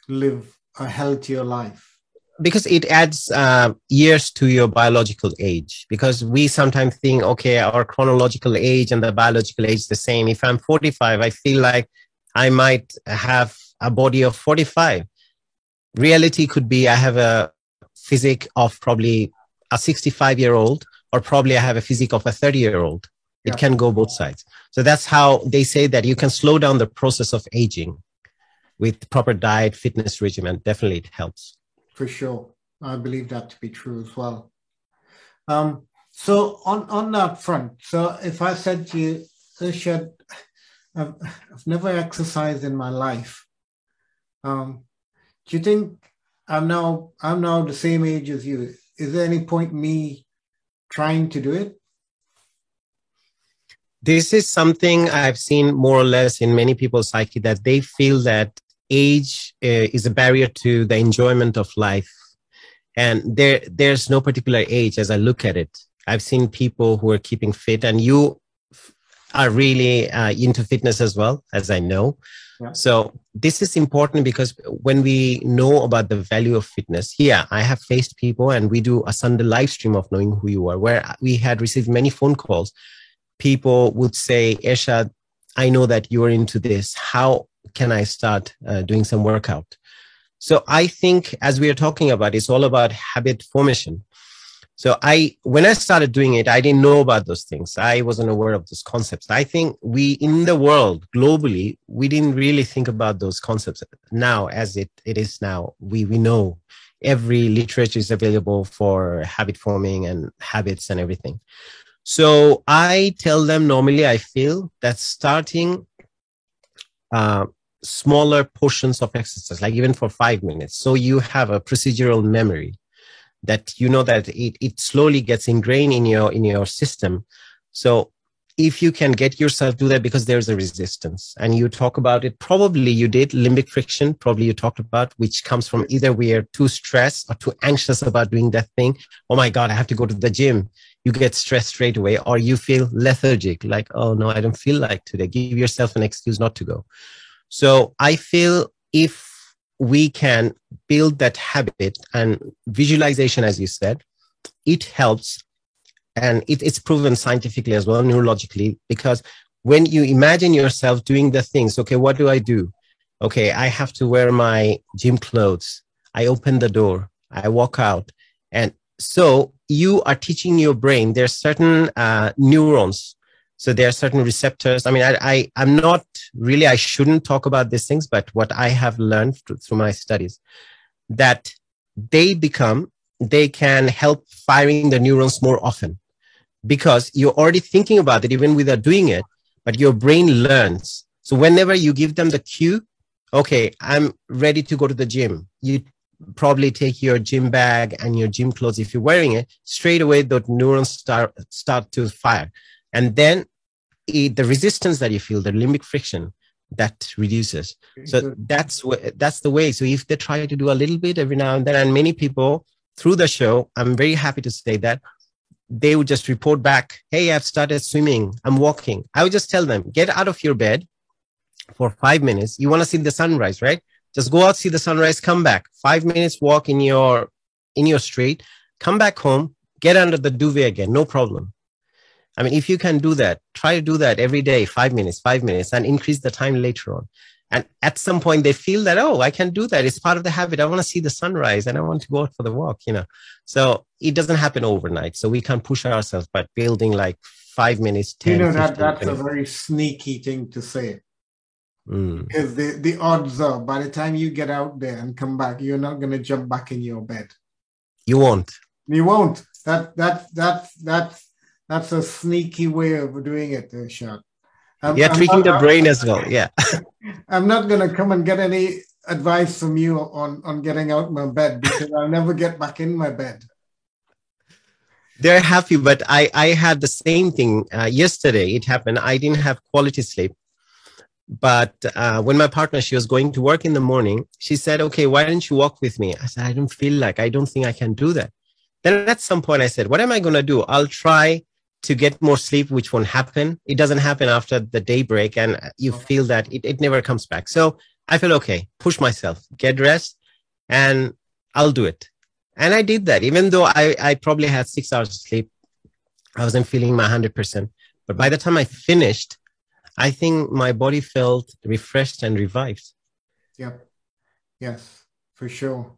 live a healthier life. Because it adds uh, years to your biological age. Because we sometimes think okay our chronological age and the biological age is the same. If i'm 45 i feel like i might have a body of 45 reality could be i have a physique of probably a 65 year old or probably i have a physique of a 30 year old it yeah. can go both sides. So that's how they say that you can slow down the process of aging with proper diet fitness regimen definitely it helps for sure. I believe that to be true as well. Um, so on, on that front, so if I said to you, Ershad, I've, I've never exercised in my life. Um, do you think I'm now I'm now the same age as you? Is there any point me trying to do it? This is something I've seen more or less in many people's psyche that they feel that age uh, is a barrier to the enjoyment of life. And there there's no particular age as i look at it. I've seen people who are keeping fit and you are really uh, into fitness as well as i know. Yeah. so this is important because when we know about the value of fitness yeah i have faced people and we do a sunday live stream of knowing who you are where we had received many phone calls. People would say Ershad i know that you're into this. How can I start uh, doing some workout? So I think as we are talking about, it's all about habit formation. So I, when I started doing it, I didn't know about those things. I wasn't aware of those concepts. I think we in the world globally, we didn't really think about those concepts now as it, it is now. We, we know every literature is available for habit forming and habits and everything. So I tell them normally, I feel that starting uh, smaller portions of exercise, like even for five minutes. So you have a procedural memory that you know that it, it slowly gets ingrained in your in your system. So if you can get yourself do that because there's a resistance. And you talk about it probably you did limbic friction probably you talked about which comes from either we are too stressed or too anxious about doing that thing. Oh my god i have to go to the gym. You get stressed straight away or you feel lethargic like oh no i don't feel like today. Give yourself an excuse not to go. So I feel if we can build that habit and visualization, as you said, it helps. And it, it's proven scientifically as well, neurologically, because when you imagine yourself doing the things, okay, what do I do? Okay, I have to wear my gym clothes. I open the door. I walk out. And so you are teaching your brain, there's certain uh, neurons so there are certain receptors. I mean, I, I I'm not really. I shouldn't talk about these things, but what I have learned through my studies that they become they can help firing the neurons more often because you're already thinking about it even without doing it but your brain learns. So whenever you give them the cue okay i'm ready to go to the gym. You probably take your gym bag and your gym clothes if you're wearing it. Straight away the neurons start start to fire. And then it, the resistance that you feel the limbic friction that reduces. So that's what that's the way. So if they try to do a little bit every now and then and many people through the show i'm very happy to say that they would just report back hey i've started swimming. I'm walking. I would just tell them get out of your bed for five minutes. You want to see the sunrise right? Just go out see the sunrise come back. Five minutes walk in your in your street. Come back home get under the duvet again no problem. I mean, if you can do that, try to do that every day, five minutes, five minutes, and increase the time later on. And at some point, they feel that, oh, I can do that. It's part of the habit. I want to see the sunrise and I want to go out for the walk, you know. So it doesn't happen overnight. So we can't push ourselves by building like five minutes, 10 You know, that, that's minutes. a very sneaky thing to say. Mm. Because the, the odds are by the time you get out there and come back, you're not going to jump back in your bed. You won't. You won't. That that that that's that's a sneaky way of doing it, Shad. I'm, yeah, tricking the brain as well. Yeah. I'm not going to come and get any advice from you on, on getting out my bed because I'll never get back in my bed. They're happy, but I, I had the same thing uh, yesterday. It happened. I didn't have quality sleep. But uh, when my partner, she was going to work in the morning, she said, okay, why don't you walk with me? I said, I don't feel like, I don't think I can do that. Then at some point I said, what am I going to do? I'll try to get more sleep, which won't happen. It doesn't happen after the daybreak and you mm. feel that it, it never comes back. So I feel okay, push myself, get rest and I'll do it. And I did that, even though I, I probably had six hours of sleep. I wasn't feeling my 100%. But by the time I finished, I think my body felt refreshed and revived. Yep. Yes, for sure.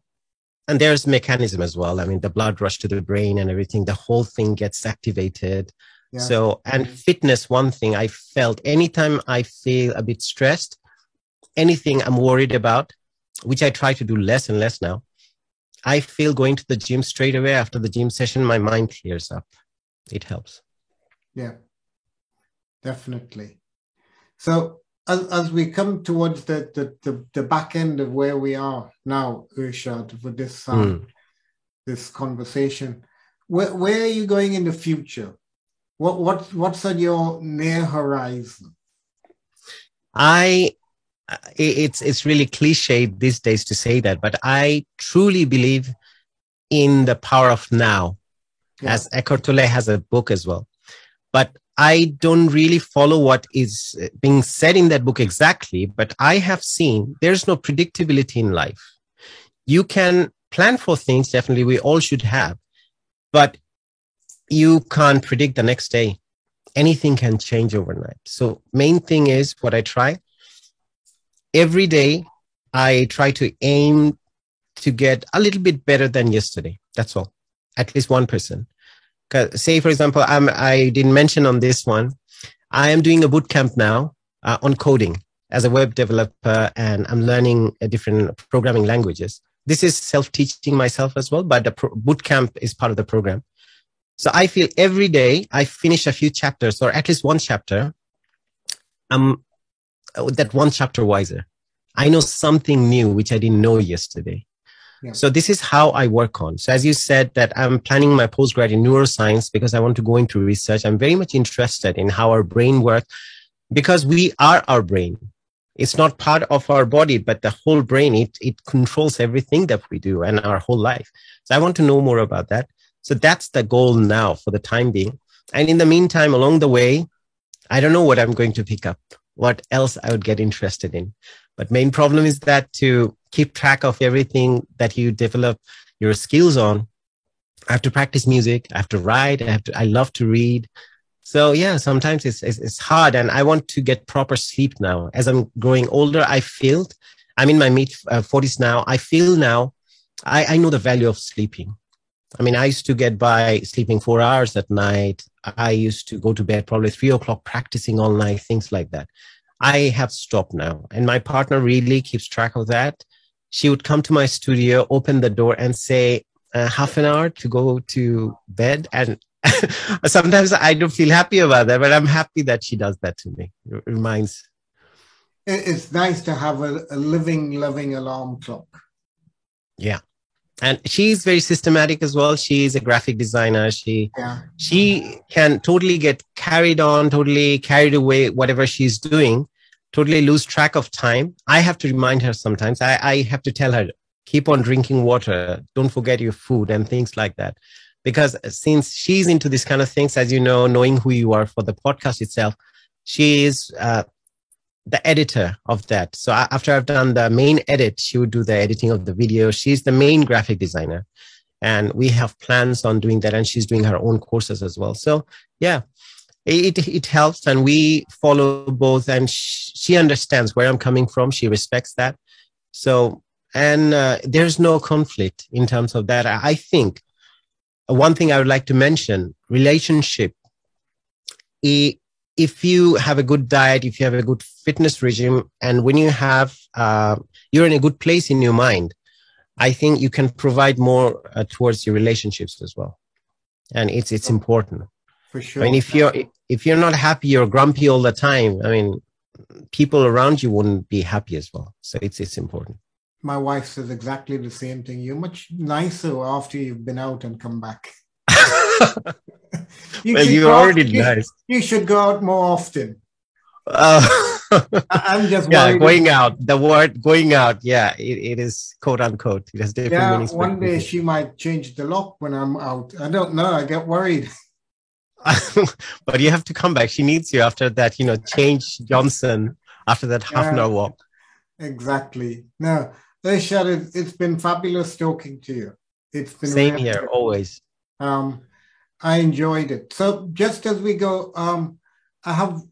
And there's mechanism as well. I mean, the blood rush to the brain and everything, the whole thing gets activated. Yeah. So, and mm-hmm. fitness, one thing I felt anytime I feel a bit stressed, anything I'm worried about, which I try to do less and less now, I feel going to the gym straight away after the gym session, my mind clears up. It helps. Yeah, definitely. So as, as we come towards the, the, the, the, back end of where we are now, Ershad, for this um, mm. this conversation, where, where are you going in the future? What what what's on your near horizon? I it's it's really cliche these days to say that, but I truly believe in the power of now. Yeah. As Eckhart Tolle has a book as well. But I don't really follow what is uh, being said in that book exactly, but I have seen there's no predictability in life. You can plan for things, definitely, we all should have, but you can't predict the next day. Anything can change overnight. So, main thing is what I try every day. I try to aim to get a little bit better than yesterday. That's all. At least one person say for example I'm, i didn't mention on this one i am doing a boot camp now uh, on coding as a web developer and i'm learning uh, different programming languages. This is self-teaching myself as well but the pro- boot camp is part of the program. So i feel every day i finish a few chapters or at least one chapter i'm that one chapter wiser. I know something new which i didn't know yesterday so this is how I work on. So as you said that I'm planning my postgrad in neuroscience because I want to go into research. I'm very much interested in how our brain works because we are our brain. It's not part of our body, but the whole brain, it, it controls everything that we do and our whole life. So I want to know more about that. So that's the goal now for the time being. And in the meantime, along the way, I don't know what I'm going to pick up, what else I would get interested in. But main problem is that to keep track of everything that you develop your skills on. I have to practice music. I have to write. I have to, I love to read. So yeah, sometimes it's, it's, it's hard and I want to get proper sleep now. As I'm growing older, I feel, I'm in my mid uh, forties now. I feel now, I, I know the value of sleeping. I mean, I used to get by sleeping four hours at night. I used to go to bed probably three o'clock practicing all night, things like that. I have stopped now. And my partner really keeps track of that she would come to my studio, open the door, and say, uh, half an hour to go to bed. And sometimes I don't feel happy about that, but I'm happy that she does that to me. It reminds. It's nice to have a, a living, loving alarm clock. Yeah and she's very systematic as well she's a graphic designer she yeah. she can totally get carried on totally carried away whatever she's doing totally lose track of time. I have to remind her sometimes. I, I have to tell her, keep on drinking water. Don't forget your food and things like that. Because since she's into this kind of things, as you know, knowing who you are for the podcast itself, she is uh, the editor of that. So after I've done the main edit, she would do the editing of the video. She's the main graphic designer. And we have plans on doing that. And she's doing her own courses as well. So yeah, it, it helps and we follow both and sh- she understands where i'm coming from. She respects that. So and uh, there's no conflict in terms of that. I think one thing i would like to mention relationship. If you have a good diet if you have a good fitness regime and when you have uh, you're in a good place in your mind i think you can provide more uh, towards your relationships as well. And it's it's important for sure. I mean, if you're if you're not happy, you're grumpy all the time. I mean, people around you wouldn't be happy as well. So it's it's important. My wife says exactly the same thing. You're much nicer after you've been out and come back. you well, you're already out, nice. You, you, should go out more often. Uh, I'm just yeah, going out. The word going out, yeah, it, it is quote unquote. It has different yeah, meanings. One day she might change the lock when I'm out. I don't know. I get worried. but you have to come back. She needs you after that, you know, change Johnson after that half an hour walk. Exactly. No, Ershad, it's been fabulous talking to you. It's been same here, always. Um, I enjoyed it. So just as we go, um, I have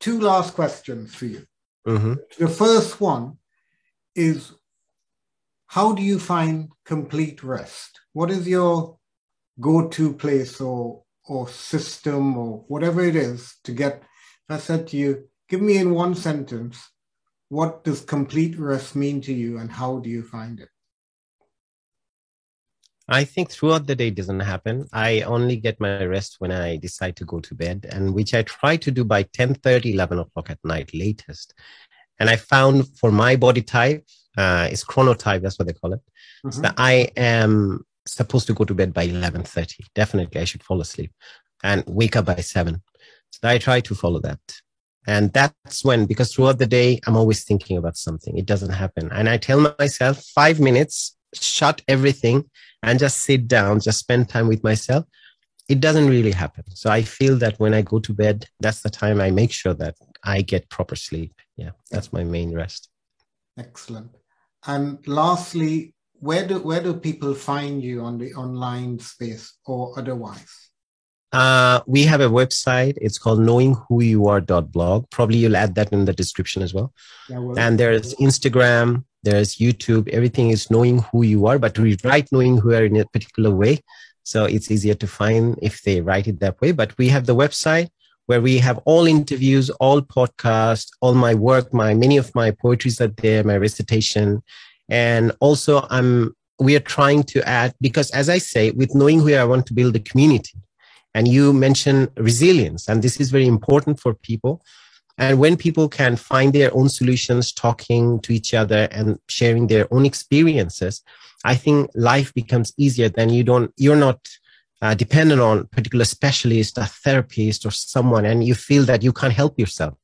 two last questions for you. Mm-hmm. The first one is how do you find complete rest? What is your go-to place or or system or whatever it is to get? If I said to you, give me in one sentence, what does complete rest mean to you and how do you find it? I think throughout the day doesn't happen. I only get my rest when I decide to go to bed, and which I try to do by 10 30, 11 o'clock at night latest. And I found for my body type, uh, it's chronotype, that's what they call it. Mm-hmm. So that I am supposed to go to bed by 11.30. Definitely, I should fall asleep and wake up by 7. So I try to follow that. And that's when, because throughout the day, I'm always thinking about something. It doesn't happen. And I tell myself five minutes, shut everything and just sit down, just spend time with myself. It doesn't really happen. So I feel that when I go to bed, that's the time I make sure that I get proper sleep. Yeah, that's my main rest. Excellent. And lastly, where do where do people find you on the online space or otherwise? Uh, we have a website. It's called knowingwhoyouare.blog. Probably you'll add that in the description as well. Yeah, well, and there's Instagram, there's YouTube. Everything is knowing who you are, but we write knowing who you are in a particular way. So it's easier to find if they write it that way. But we have the website where we have all interviews, all podcasts, all my work, my many of my poetries are there, my recitation. And also I'm we are trying to add because as I say, with knowing where I want to build a community. And you mention resilience, and this is very important for people. And when people can find their own solutions, talking to each other and sharing their own experiences, I think life becomes easier. Then you don't, you're not uh, dependent on particular specialist, a therapist, or someone, and you feel that you can't help yourself.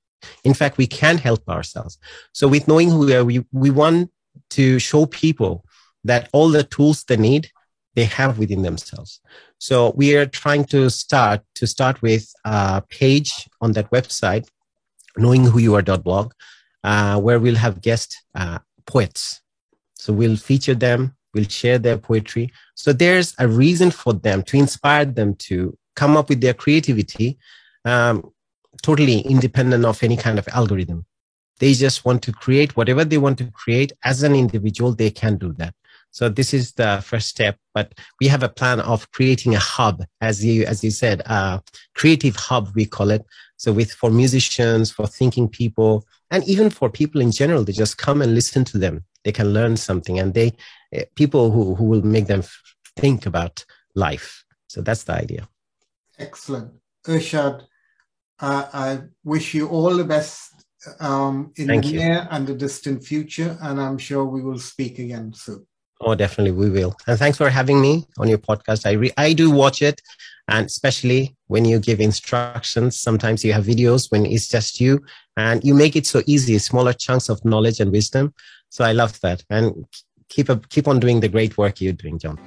In fact, we can help ourselves. So with knowing who we are, we, we want to show people that all the tools they need, they have within themselves. So we are trying to start to start with a page on that website, knowing who you are blog, uh, where we'll have guest uh, poets. So we'll feature them, we'll share their poetry. So there's a reason for them to inspire them to come up with their creativity, um, totally independent of any kind of algorithm. They just want to create whatever they want to create as an individual. They can do that. So this is the first step, but we have a plan of creating a hub, as you as you said, a creative hub we call it. So with for musicians, for thinking people, and even for people in general, they just come and listen to them. They can learn something, and they eh, people who who will make them think about life. So that's the idea. Excellent, Ershad. Uh, I wish you all the best um, in Thank the near and the distant future, and I'm sure we will speak again soon. Oh, definitely we will. And thanks for having me on your podcast. I re- I do watch it, and especially when you give instructions. Sometimes you have videos when it's just you, and you make it so easy, smaller chunks of knowledge and wisdom. So I love that, and keep up, keep on doing the great work you're doing, John.